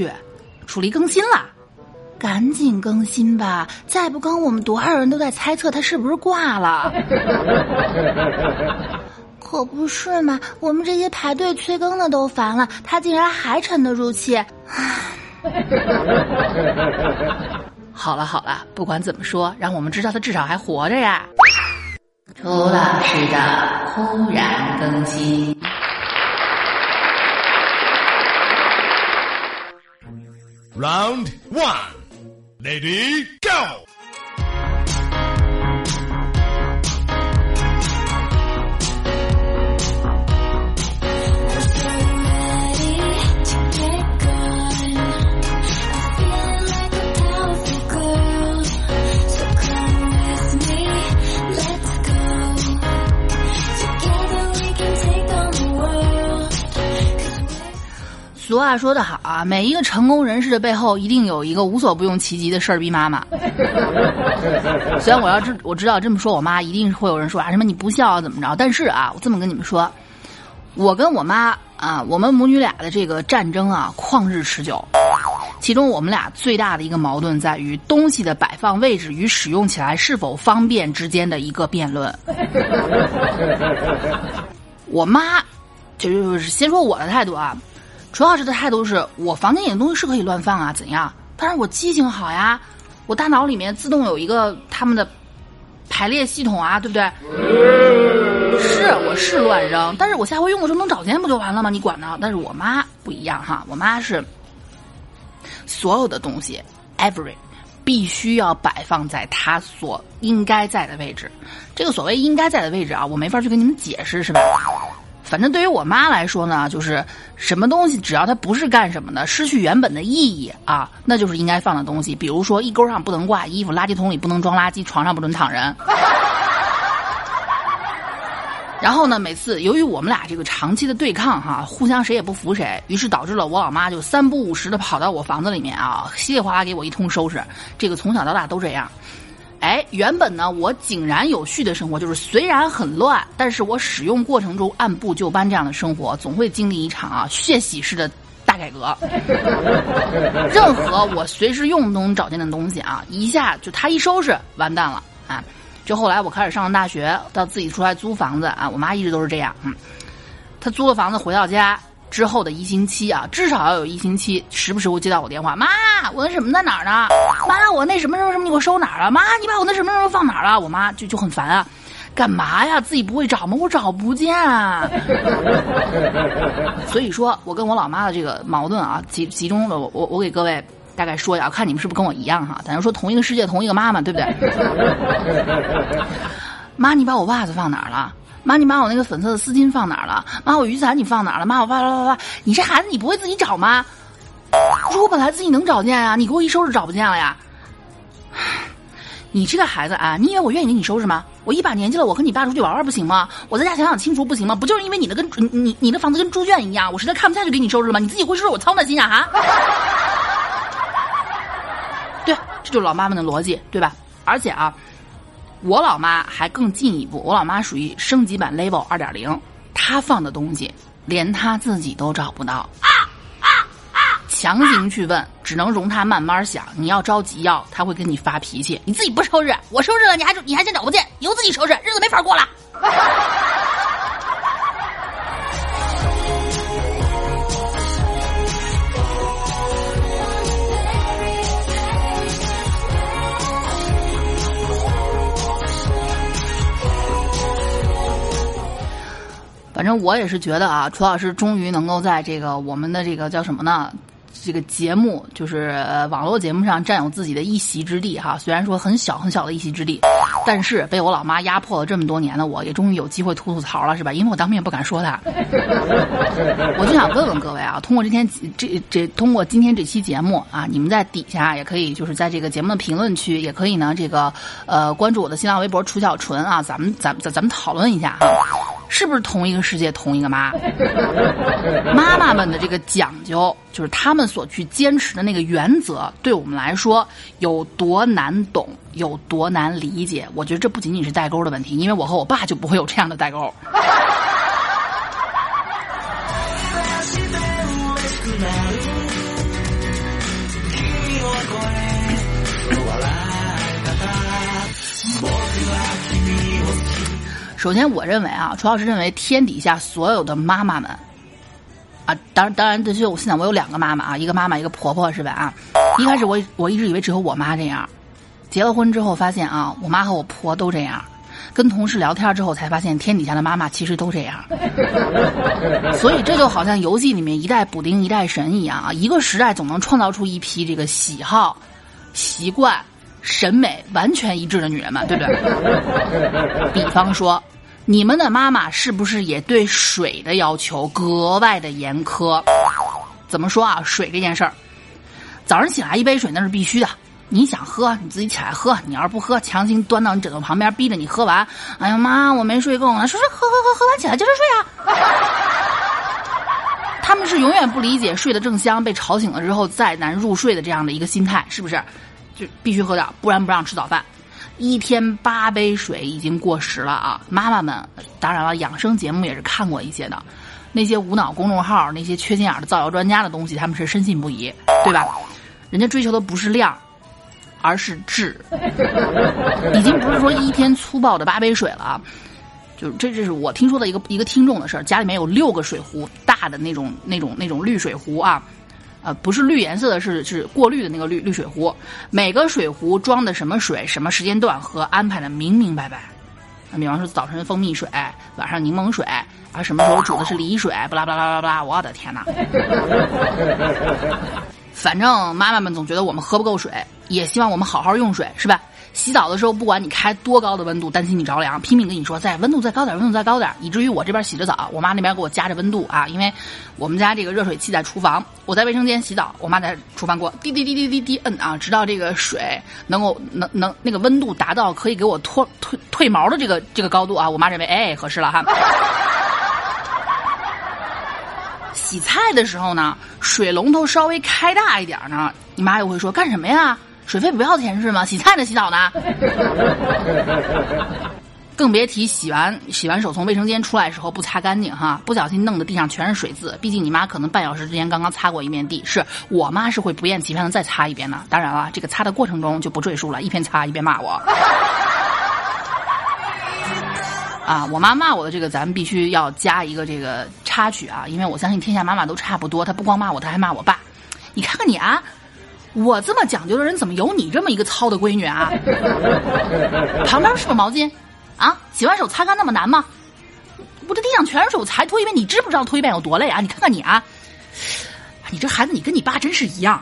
去，楚离更新了，赶紧更新吧！再不更，我们多少人都在猜测他是不是挂了。可不是嘛，我们这些排队催更的都烦了，他竟然还沉得住气。好了好了，不管怎么说，让我们知道他至少还活着呀。楚老师的忽然更新。Round one, lady, go! 俗话说得好啊，每一个成功人士的背后一定有一个无所不用其极的事儿逼妈妈。虽然我要知我知道这么说，我妈一定会有人说啊什么你不孝啊怎么着？但是啊，我这么跟你们说，我跟我妈啊，我们母女俩的这个战争啊，旷日持久。其中我们俩最大的一个矛盾在于东西的摆放位置与使用起来是否方便之间的一个辩论。我妈就是先说我的态度啊。楚老师的态度是我房间里的东西是可以乱放啊，怎样？但是我记性好呀，我大脑里面自动有一个他们的排列系统啊，对不对？是，我是乱扔，但是我下回用的时候能找见不就完了吗？你管呢？但是我妈不一样哈，我妈是所有的东西，every 必须要摆放在它所应该在的位置。这个所谓应该在的位置啊，我没法去跟你们解释，是吧？反正对于我妈来说呢，就是什么东西只要它不是干什么的，失去原本的意义啊，那就是应该放的东西。比如说，衣钩上不能挂衣服，垃圾桶里不能装垃圾，床上不准躺人。然后呢，每次由于我们俩这个长期的对抗哈，互相谁也不服谁，于是导致了我老妈就三不五时的跑到我房子里面啊，稀里哗啦给我一通收拾。这个从小到大都这样。哎，原本呢，我井然有序的生活，就是虽然很乱，但是我使用过程中按部就班这样的生活，总会经历一场啊血洗式的大改革。任何我随时用都能找见的东西啊，一下就他一收拾，完蛋了啊！就后来我开始上了大学，到自己出来租房子啊，我妈一直都是这样，嗯，她租了房子回到家。之后的一星期啊，至少要有一星期，时不时会接到我电话。妈，我那什么在哪儿呢？妈，我那什么什么什么你给我收哪儿了？妈，你把我那什么什么放哪儿了？我妈就就很烦啊，干嘛呀？自己不会找吗？我找不见。所以说，我跟我老妈的这个矛盾啊，集集中了。我我我给各位大概说一下，看你们是不是跟我一样哈？咱就说同一个世界，同一个妈妈，对不对？妈，你把我袜子放哪儿了？妈，你把我那个粉色的丝巾放哪儿了？妈，我雨伞你放哪儿了？妈，我哇哇哇哇！你这孩子，你不会自己找吗？我说我本来自己能找见呀，你给我一收拾找不见了呀。你这个孩子啊，你以为我愿意给你收拾吗？我一把年纪了，我和你爸出去玩玩不行吗？我在家享享清福不行吗？不就是因为你的跟你你的房子跟猪圈一样，我实在看不下去给你收拾了吗？你自己会收拾，我操那心呀哈！对，这就是老妈们的逻辑，对吧？而且啊。我老妈还更进一步，我老妈属于升级版 Level 二点零，她放的东西连她自己都找不到，强行去问，只能容她慢慢想。你要着急要，她会跟你发脾气。你自己不收拾，我收拾了，你还你还嫌找不见，由自己收拾，日子没法过了。反正我也是觉得啊，楚老师终于能够在这个我们的这个叫什么呢？这个节目就是网络节目上占有自己的一席之地哈。虽然说很小很小的一席之地，但是被我老妈压迫了这么多年的我，也终于有机会吐吐槽了，是吧？因为我当面不敢说他。我就想问问各位啊，通过这天这这通过今天这期节目啊，你们在底下也可以就是在这个节目的评论区，也可以呢这个呃关注我的新浪微博楚小纯啊，咱们咱咱咱们讨论一下哈。是不是同一个世界，同一个妈？妈妈们的这个讲究，就是他们所去坚持的那个原则，对我们来说有多难懂，有多难理解？我觉得这不仅仅是代沟的问题，因为我和我爸就不会有这样的代沟。首先，我认为啊，楚老师认为天底下所有的妈妈们，啊，当然当然，这就我现在我有两个妈妈啊，一个妈妈，一个婆婆，是吧？啊，一开始我我一直以为只有我妈这样，结了婚之后发现啊，我妈和我婆都这样。跟同事聊天之后才发现，天底下的妈妈其实都这样。所以这就好像游戏里面一代补丁一代神一样啊，一个时代总能创造出一批这个喜好、习惯、审美完全一致的女人嘛，对不对？比方说，你们的妈妈是不是也对水的要求格外的严苛？怎么说啊？水这件事儿，早上起来一杯水那是必须的。你想喝，你自己起来喝。你要是不喝，强行端到你枕头旁边，逼着你喝完。哎呀妈，我没睡够呢。说说喝喝喝，喝完起来接着睡啊。他们是永远不理解睡得正香，被吵醒了之后再难入睡的这样的一个心态，是不是？就必须喝点，不然不让吃早饭。一天八杯水已经过时了啊！妈妈们，当然了，养生节目也是看过一些的。那些无脑公众号，那些缺心眼的造谣专家的东西，他们是深信不疑，对吧？人家追求的不是量。而是质，已经不是说一天粗暴的八杯水了，就这这是我听说的一个一个听众的事儿。家里面有六个水壶，大的那种那种那种滤水壶啊，呃，不是绿颜色的，是是过滤的那个滤滤水壶。每个水壶装的什么水，什么时间段和安排的明明白白。那比方说早晨蜂蜜水，晚上柠檬水，啊，什么时候煮的是梨水，巴拉巴拉巴拉巴拉，我的天哪！反正妈妈们总觉得我们喝不够水，也希望我们好好用水，是吧？洗澡的时候，不管你开多高的温度，担心你着凉，拼命跟你说再温度再高点，温度再高点，以至于我这边洗着澡，我妈那边给我加着温度啊，因为我们家这个热水器在厨房，我在卫生间洗澡，我妈在厨房给我滴滴滴滴滴滴摁啊，直到这个水能够能能那个温度达到可以给我脱退退毛的这个这个高度啊，我妈认为哎合适了哈。洗菜的时候呢，水龙头稍微开大一点呢，你妈又会说干什么呀？水费不要钱是吗？洗菜呢，洗澡呢？更别提洗完洗完手从卫生间出来的时候不擦干净哈，不小心弄得地上全是水渍。毕竟你妈可能半小时之前刚刚擦过一遍地，是我妈是会不厌其烦的再擦一遍的。当然了，这个擦的过程中就不赘述了，一边擦一边骂我。啊，我妈骂我的这个，咱们必须要加一个这个插曲啊，因为我相信天下妈妈都差不多，她不光骂我，她还骂我爸。你看看你啊，我这么讲究的人，怎么有你这么一个糙的闺女啊？旁边是不是毛巾，啊，洗完手擦干那么难吗？我这地上全是水，我才拖一遍，你知不知道拖一遍有多累啊？你看看你啊，你这孩子，你跟你爸真是一样。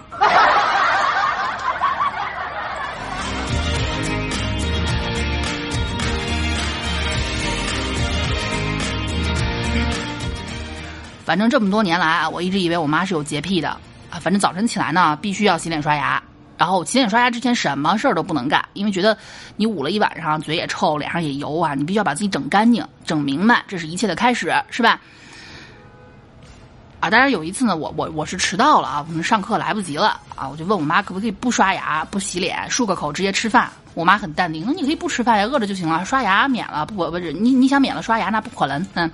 反正这么多年来啊，我一直以为我妈是有洁癖的啊。反正早晨起来呢，必须要洗脸刷牙，然后洗脸刷牙之前什么事儿都不能干，因为觉得你捂了一晚上，嘴也臭，脸上也油啊，你必须要把自己整干净、整明白，这是一切的开始，是吧？啊，当然有一次呢，我我我是迟到了啊，可能上课来不及了啊，我就问我妈可不可以不刷牙、不洗脸、漱个口直接吃饭。我妈很淡定，那你可以不吃饭呀，饿着就行了，刷牙免了，不不是你你想免了刷牙那不可能，嗯。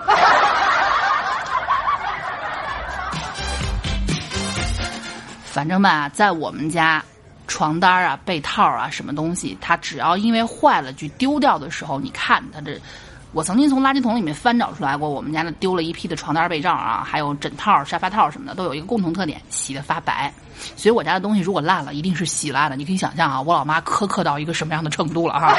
反正吧，在我们家，床单啊、被套啊，什么东西，它只要因为坏了去丢掉的时候，你看它这，我曾经从垃圾桶里面翻找出来过，我们家的丢了一批的床单被罩啊，还有枕套、沙发套什么的，都有一个共同特点，洗的发白。所以我家的东西如果烂了，一定是洗烂的。你可以想象啊，我老妈苛刻到一个什么样的程度了哈。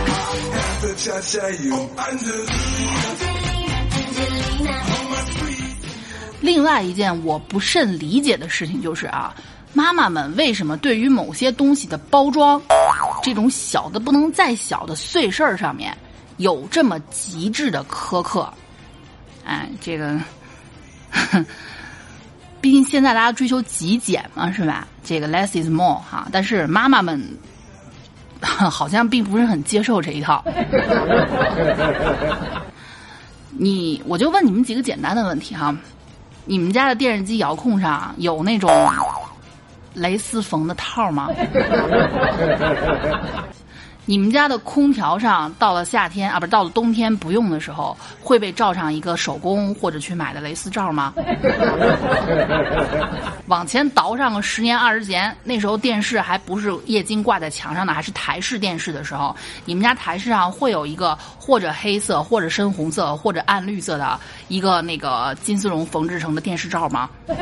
另外一件我不甚理解的事情就是啊，妈妈们为什么对于某些东西的包装，这种小的不能再小的碎事儿上面，有这么极致的苛刻？哎，这个，毕竟现在大家追求极简嘛，是吧？这个 less is more 哈，但是妈妈们。好像并不是很接受这一套。你，我就问你们几个简单的问题哈，你们家的电视机遥控上有那种蕾丝缝的套吗？你们家的空调上到了夏天啊，不是到了冬天不用的时候，会被罩上一个手工或者去买的蕾丝罩吗？往前倒上个十年二十年，那时候电视还不是液晶挂在墙上的，还是台式电视的时候，你们家台式上会有一个或者黑色，或者深红色，或者暗绿色的一个那个金丝绒缝制成的电视罩吗？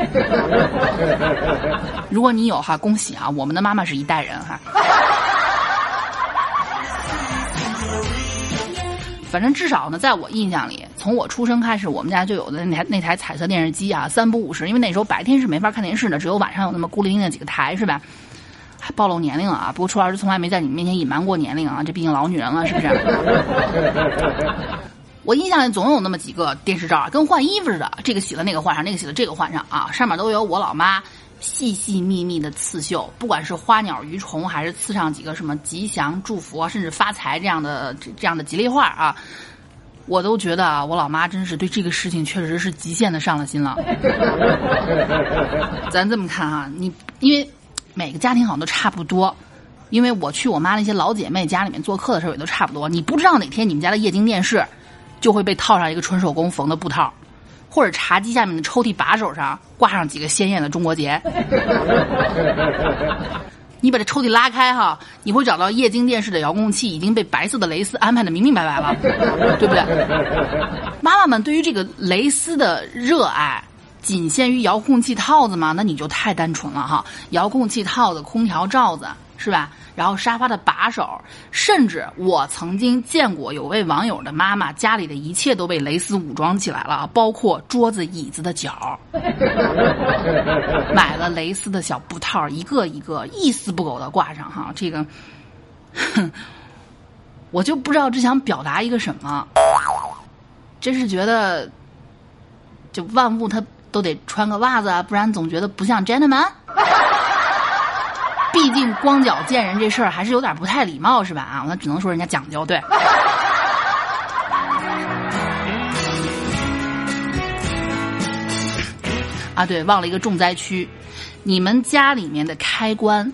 如果你有哈，恭喜啊！我们的妈妈是一代人哈。反正至少呢，在我印象里，从我出生开始，我们家就有的那台那台彩色电视机啊，三不五十，因为那时候白天是没法看电视的，只有晚上有那么孤零零的几个台，是吧？还暴露年龄了啊！不过楚老师从来没在你们面前隐瞒过年龄啊，这毕竟老女人了，是不是？我印象里总有那么几个电视罩，跟换衣服似的，这个洗了那个换上，那个洗了这个换上啊，上面都有我老妈。细细密密的刺绣，不管是花鸟鱼虫，还是刺上几个什么吉祥、祝福啊，甚至发财这样的这这样的吉利话啊，我都觉得啊，我老妈真是对这个事情确实是极限的上了心了。咱这么看啊，你因为每个家庭好像都差不多，因为我去我妈那些老姐妹家里面做客的时候也都差不多。你不知道哪天你们家的液晶电视就会被套上一个纯手工缝的布套。或者茶几下面的抽屉把手上挂上几个鲜艳的中国结，你把这抽屉拉开哈，你会找到液晶电视的遥控器已经被白色的蕾丝安排的明明白白了，对不对？妈妈们对于这个蕾丝的热爱，仅限于遥控器套子吗？那你就太单纯了哈！遥控器套子、空调罩子是吧？然后沙发的把手，甚至我曾经见过有位网友的妈妈家里的一切都被蕾丝武装起来了，包括桌子、椅子的角，买了蕾丝的小布套，一个一个一丝不苟的挂上哈。这个，哼我就不知道这想表达一个什么，真是觉得，就万物它都得穿个袜子啊，不然总觉得不像 gentleman。毕竟光脚见人这事儿还是有点不太礼貌，是吧？啊，那只能说人家讲究，对。啊，对，忘了一个重灾区，你们家里面的开关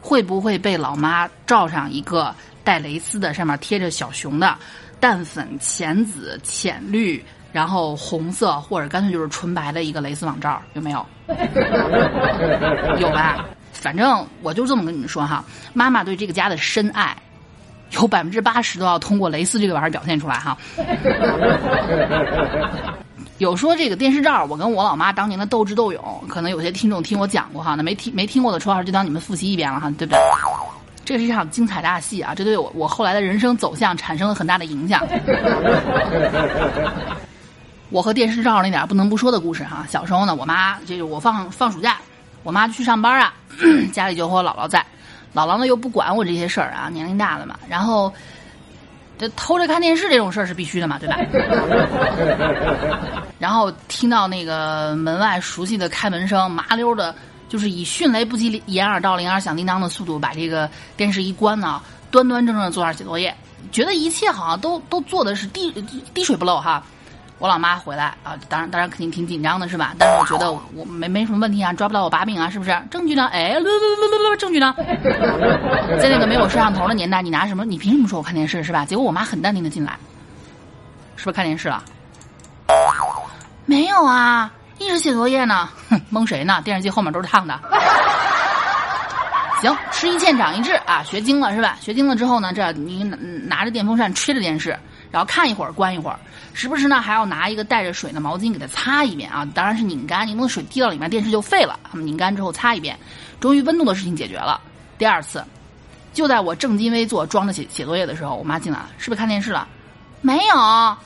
会不会被老妈罩上一个带蕾丝的，上面贴着小熊的淡粉、浅紫、浅绿，然后红色，或者干脆就是纯白的一个蕾丝网罩？有没有？有吧？反正我就这么跟你们说哈，妈妈对这个家的深爱，有百分之八十都要通过蕾丝这个玩意儿表现出来哈。有说这个电视罩，我跟我老妈当年的斗智斗勇，可能有些听众听我讲过哈，那没听没听过的，说老师就当你们复习一遍了哈，对不对？这是一场精彩大戏啊，这对我我后来的人生走向产生了很大的影响。我和电视罩那点不能不说的故事哈，小时候呢，我妈这个我放放暑假。我妈去上班啊，家里就和我姥姥在，姥姥呢又不管我这些事儿啊，年龄大了嘛。然后，这偷着看电视这种事儿是必须的嘛，对吧？然后听到那个门外熟悉的开门声，麻溜的，就是以迅雷不及掩耳盗铃而响叮当的速度把这个电视一关呢，端端正正的坐那儿写作业，觉得一切好像都都做的是滴滴水不漏哈。我老妈回来啊，当然当然肯定挺紧张的是吧？但是我觉得我没没什么问题啊，抓不到我把柄啊，是不是？证据呢？哎，证据呢？在那个没有摄像头的年代，你拿什么？你凭什么说我看电视是吧？结果我妈很淡定的进来，是不是看电视了？没有啊，一直写作业呢。哼，蒙谁呢？电视机后面都是烫的。行，吃一堑长一智啊，学精了是吧？学精了之后呢，这你拿着电风扇吹着电视。然后看一会儿，关一会儿，时不时呢还要拿一个带着水的毛巾给它擦一遍啊，当然是拧干，你弄水滴到里面，电视就废了。他们拧干之后擦一遍，终于温度的事情解决了。第二次，就在我正襟危坐装着写写作业的时候，我妈进来了，是不是看电视了？没有，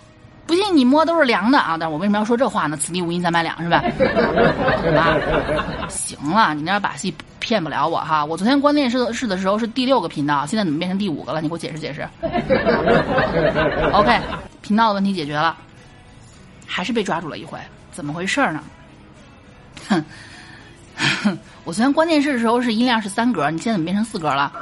不信你摸都是凉的啊！但我为什么要说这话呢？此地无银三百两是吧？妈，行了，你那把戏。骗不了我哈！我昨天关电视的视的时候是第六个频道，现在怎么变成第五个了？你给我解释解释。OK，频道的问题解决了，还是被抓住了一回，怎么回事呢？哼，我昨天关电视的时候是音量是三格，你现在怎么变成四格了？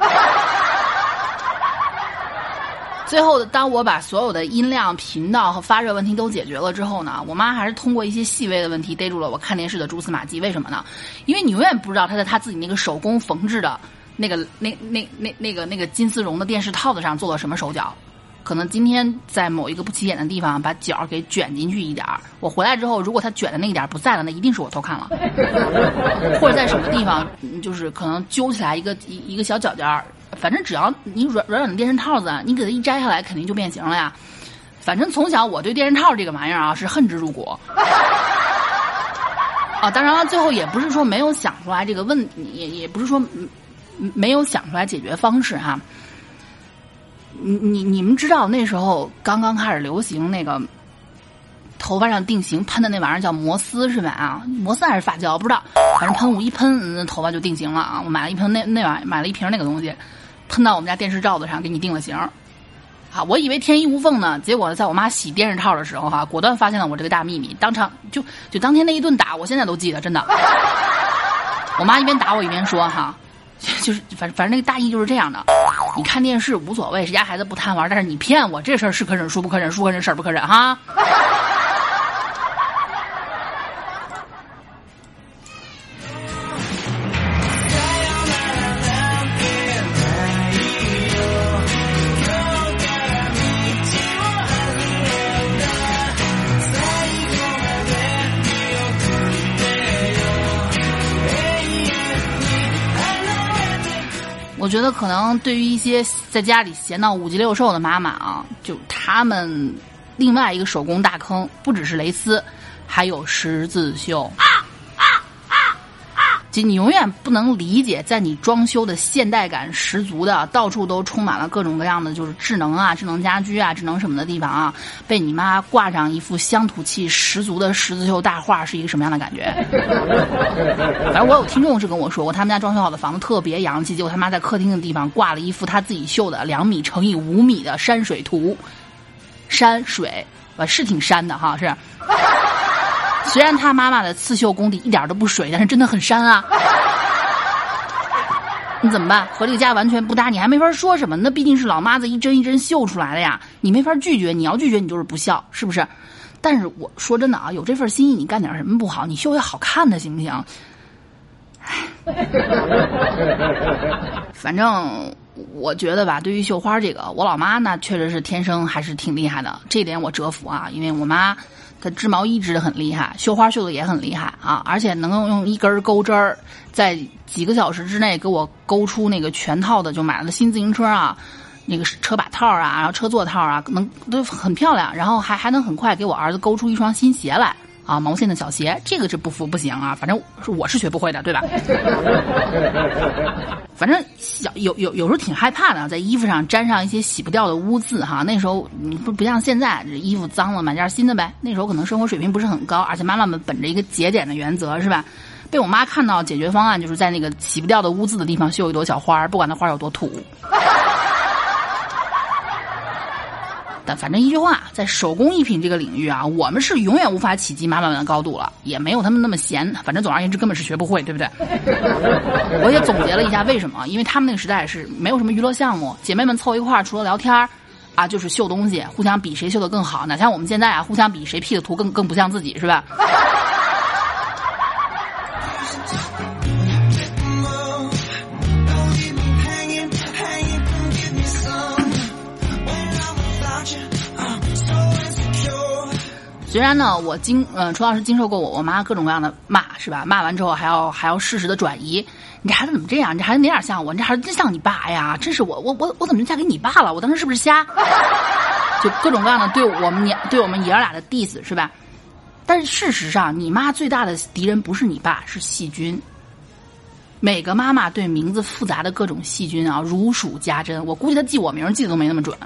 最后，当我把所有的音量、频道和发热问题都解决了之后呢，我妈还是通过一些细微的问题逮住了我看电视的蛛丝马迹。为什么呢？因为你永远不知道她在她自己那个手工缝制的那个那那那那个那个金丝绒的电视套子上做了什么手脚。可能今天在某一个不起眼的地方把脚给卷进去一点儿，我回来之后，如果他卷的那一点儿不在了，那一定是我偷看了。或者在什么地方，就是可能揪起来一个一一个小角角儿，反正只要你软软软的电视套子，你给它一摘下来，肯定就变形了呀。反正从小我对电视套这个玩意儿啊是恨之入骨。啊，当然了，最后也不是说没有想出来这个问，也也不是说没有想出来解决方式哈。你你你们知道那时候刚刚开始流行那个头发上定型喷的那玩意儿叫摩丝是吧？啊，摩丝还是发胶不知道，反正喷雾一喷，头发就定型了啊！我买了一瓶那那玩意买了一瓶那个东西，喷到我们家电视罩子上，给你定了型。啊，我以为天衣无缝呢，结果在我妈洗电视套的时候哈，果断发现了我这个大秘密，当场就就当天那一顿打，我现在都记得，真的。我妈一边打我一边说哈。就是反反正那个大意就是这样的，你看电视无所谓，谁家孩子不贪玩？但是你骗我这事儿是可忍孰不可忍，孰可忍事不可忍哈。可能对于一些在家里闲到五脊六兽的妈妈啊，就他们另外一个手工大坑，不只是蕾丝，还有十字绣。就你永远不能理解，在你装修的现代感十足的，到处都充满了各种各样的就是智能啊、智能家居啊、智能什么的地方啊，被你妈挂上一副乡土气十足的十字绣大画，是一个什么样的感觉？反正我有听众是跟我说过，他们家装修好的房子特别洋气，结果他妈在客厅的地方挂了一幅他自己绣的两米乘以五米的山水图，山水，啊，是挺山的哈，是。虽然他妈妈的刺绣功底一点都不水，但是真的很山啊！你怎么办？和这个家完全不搭，你还没法说什么。那毕竟是老妈子一针一针绣出来的呀，你没法拒绝。你要拒绝，你就是不孝，是不是？但是我说真的啊，有这份心意，你干点什么不好？你绣些好看的行不行？反正我觉得吧，对于绣花这个，我老妈呢确实是天生还是挺厉害的，这点我折服啊，因为我妈。他织毛衣织的很厉害，绣花绣的也很厉害啊！而且能够用一根钩针儿，在几个小时之内给我钩出那个全套的，就买了新自行车啊，那个车把套啊，然后车座套啊，能都很漂亮。然后还还能很快给我儿子钩出一双新鞋来。啊，毛线的小鞋，这个是不服不行啊！反正我是学不会的，对吧？反正小有有有时候挺害怕的，在衣服上沾上一些洗不掉的污渍哈。那时候你不不像现在，这衣服脏了买件新的呗。那时候可能生活水平不是很高，而且妈妈们本着一个节俭的原则，是吧？被我妈看到解决方案，就是在那个洗不掉的污渍的地方绣一朵小花，不管那花有多土。反正一句话，在手工艺品这个领域啊，我们是永远无法企及妈妈们的高度了，也没有他们那么闲。反正总而言之，根本是学不会，对不对？我也总结了一下为什么，因为他们那个时代是没有什么娱乐项目，姐妹们凑一块儿，除了聊天儿，啊，就是秀东西，互相比谁秀的更好。哪像我们现在啊，互相比谁 P 的图更更不像自己，是吧？虽然呢，我经呃，楚老师经受过我我妈各种各样的骂，是吧？骂完之后还要还要适时的转移。你这孩子怎么这样？你这孩子哪点像我？你这孩子真像你爸呀！真是我我我我怎么就嫁给你爸了？我当时是不是瞎？就各种各样的对我们娘对我们爷儿俩的 diss 是吧？但是事实上，你妈最大的敌人不是你爸，是细菌。每个妈妈对名字复杂的各种细菌啊如数家珍。我估计她记我名记得都没那么准。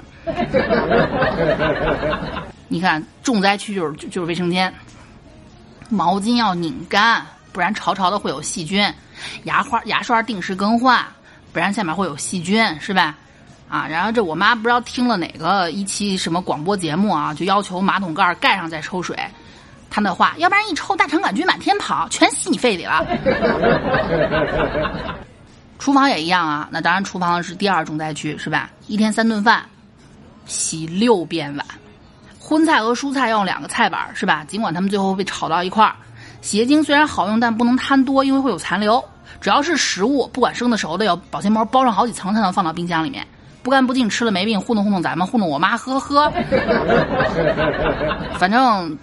你看，重灾区就是就就是卫生间，毛巾要拧干，不然潮潮的会有细菌；牙花牙刷定时更换，不然下面会有细菌，是吧？啊，然后这我妈不知道听了哪个一期什么广播节目啊，就要求马桶盖盖上再抽水，她那话，要不然一抽大肠杆菌满天跑，全吸你肺里了。厨房也一样啊，那当然厨房是第二重灾区，是吧？一天三顿饭，洗六遍碗。荤菜和蔬菜要用两个菜板，是吧？尽管他们最后被炒到一块儿，洗洁精虽然好用，但不能贪多，因为会有残留。只要是食物，不管生的熟的，要保鲜膜包上好几层才能放到冰箱里面。不干不净，吃了没病，糊弄糊弄咱们，糊弄我妈，呵呵。反正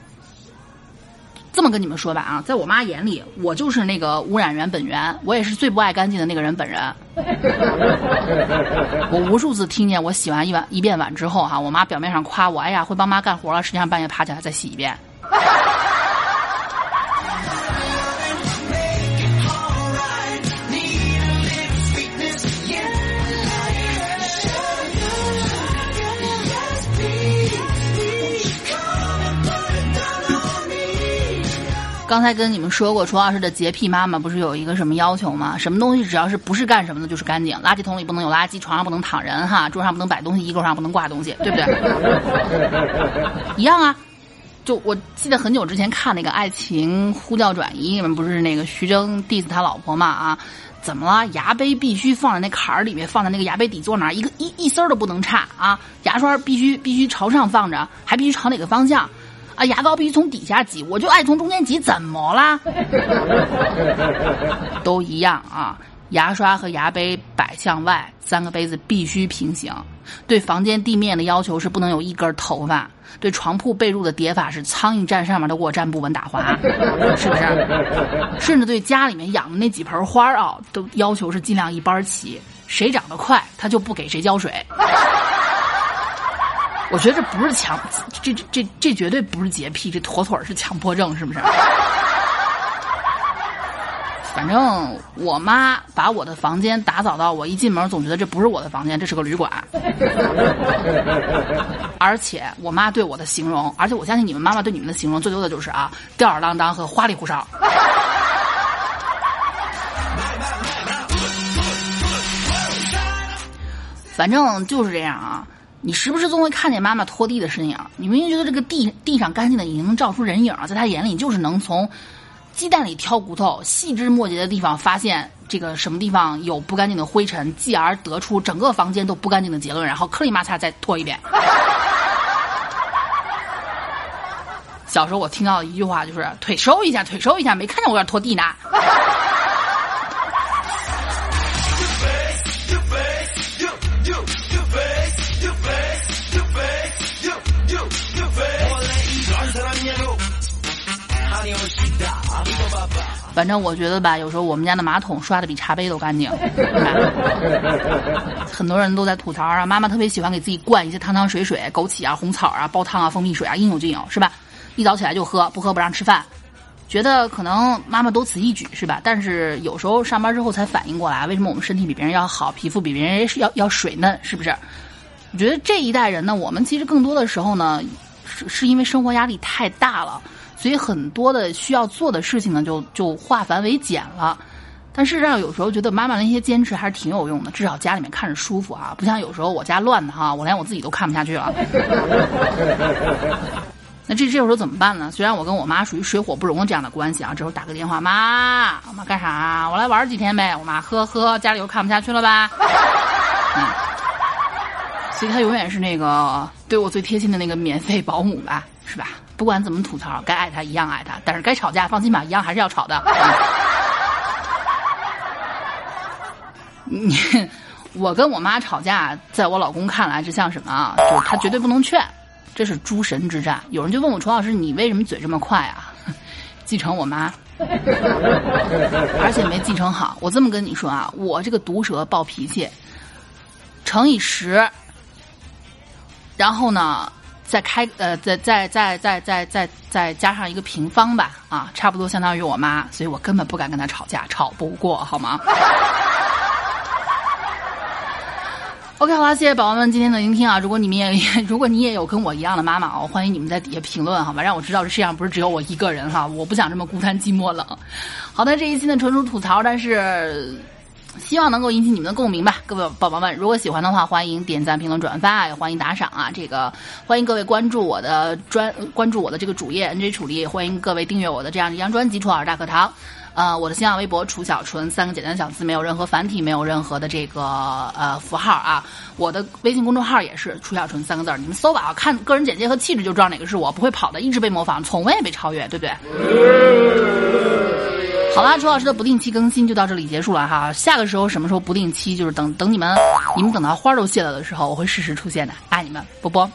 这么跟你们说吧啊，在我妈眼里，我就是那个污染源本源，我也是最不爱干净的那个人本人。我无数次听见我洗完一碗一遍碗之后哈，我妈表面上夸我，哎呀会帮妈干活了，实际上半夜爬起来再洗一遍。刚才跟你们说过，楚老师的洁癖妈妈不是有一个什么要求吗？什么东西只要是不是干什么的，就是干净。垃圾桶里不能有垃圾，床上不能躺人，哈，桌上不能摆东西，衣柜上不能挂东西，对不对？一样啊。就我记得很久之前看那个《爱情呼叫转移》，里面不是那个徐峥 diss 他老婆嘛？啊，怎么了？牙杯必须放在那坎儿里面，放在那个牙杯底座那儿，一个一一丝儿都不能差啊！牙刷必须必须朝上放着，还必须朝哪个方向？啊，牙膏必须从底下挤，我就爱从中间挤，怎么啦？都一样啊！牙刷和牙杯摆向外，三个杯子必须平行。对房间地面的要求是不能有一根头发。对床铺被褥的叠法是苍蝇站上面的我站不稳打滑，是不是？甚至对家里面养的那几盆花啊，都要求是尽量一班齐。谁长得快，他就不给谁浇水。我觉得这不是强，这这这这绝对不是洁癖，这妥妥是强迫症，是不是？反正我妈把我的房间打扫到，我一进门总觉得这不是我的房间，这是个旅馆。而且我妈对我的形容，而且我相信你们妈妈对你们的形容最多的就是啊，吊儿郎当和花里胡哨。反正就是这样啊。你时不时总会看见妈妈拖地的身影，你明明觉得这个地地上干净的已经能照出人影了，在她眼里就是能从鸡蛋里挑骨头，细枝末节的地方发现这个什么地方有不干净的灰尘，继而得出整个房间都不干净的结论，然后磕里马擦再拖一遍。小时候我听到一句话就是“腿收一下，腿收一下”，没看见我在拖地呢。反正我觉得吧，有时候我们家的马桶刷的比茶杯都干净。很多人都在吐槽啊，妈妈特别喜欢给自己灌一些汤汤水水、枸杞啊、红草啊、煲汤啊、蜂蜜水啊，应有尽有，是吧？一早起来就喝，不喝不让吃饭，觉得可能妈妈多此一举，是吧？但是有时候上班之后才反应过来，为什么我们身体比别人要好，皮肤比别人要要水嫩，是不是？我觉得这一代人呢，我们其实更多的时候呢，是是因为生活压力太大了。所以很多的需要做的事情呢，就就化繁为简了。但事实上，有时候觉得妈妈那些坚持还是挺有用的，至少家里面看着舒服啊，不像有时候我家乱的哈，我连我自己都看不下去了。那这这时候怎么办呢？虽然我跟我妈属于水火不容的这样的关系啊，这时候打个电话，妈，妈干啥？我来玩几天呗。我妈呵呵，家里又看不下去了吧？嗯，所以她永远是那个对我最贴心的那个免费保姆吧，是吧？不管怎么吐槽，该爱他一样爱他，但是该吵架，放心吧，一样还是要吵的。你，我跟我妈吵架，在我老公看来，这像什么啊？就是他绝对不能劝，这是诸神之战。有人就问我，楚老师，你为什么嘴这么快啊？继承我妈，而且没继承好。我这么跟你说啊，我这个毒舌暴脾气，乘以十，然后呢？再开呃，再再再再再再再加上一个平方吧，啊，差不多相当于我妈，所以我根本不敢跟她吵架，吵不过，好吗？OK，好了，谢谢宝宝们今天的聆听啊！如果你们也 如果你也有跟我一样的妈妈哦，欢迎你们在底下评论好吧，让我知道这世上不是只有我一个人哈，我不想这么孤单寂寞冷。好的，这一期呢纯属吐槽，但是。希望能够引起你们的共鸣吧，各位宝宝们，如果喜欢的话，欢迎点赞、评论、转发，也欢迎打赏啊！这个欢迎各位关注我的专，关注我的这个主页 N J 楚丽，欢迎各位订阅我的这样一张专辑《楚老师大课堂》。呃，我的新浪微博楚小纯三个简单小字，没有任何繁体，没有任何的这个呃符号啊。我的微信公众号也是楚小纯三个字，你们搜吧啊，看个人简介和气质就知道哪个是我，不会跑的，一直被模仿，从未被超越，对不对？好啦，楚老师的不定期更新就到这里结束了哈。下个时候什么时候不定期，就是等等你们，你们等到花都谢了的时候，我会适时出现的。爱你们，波波。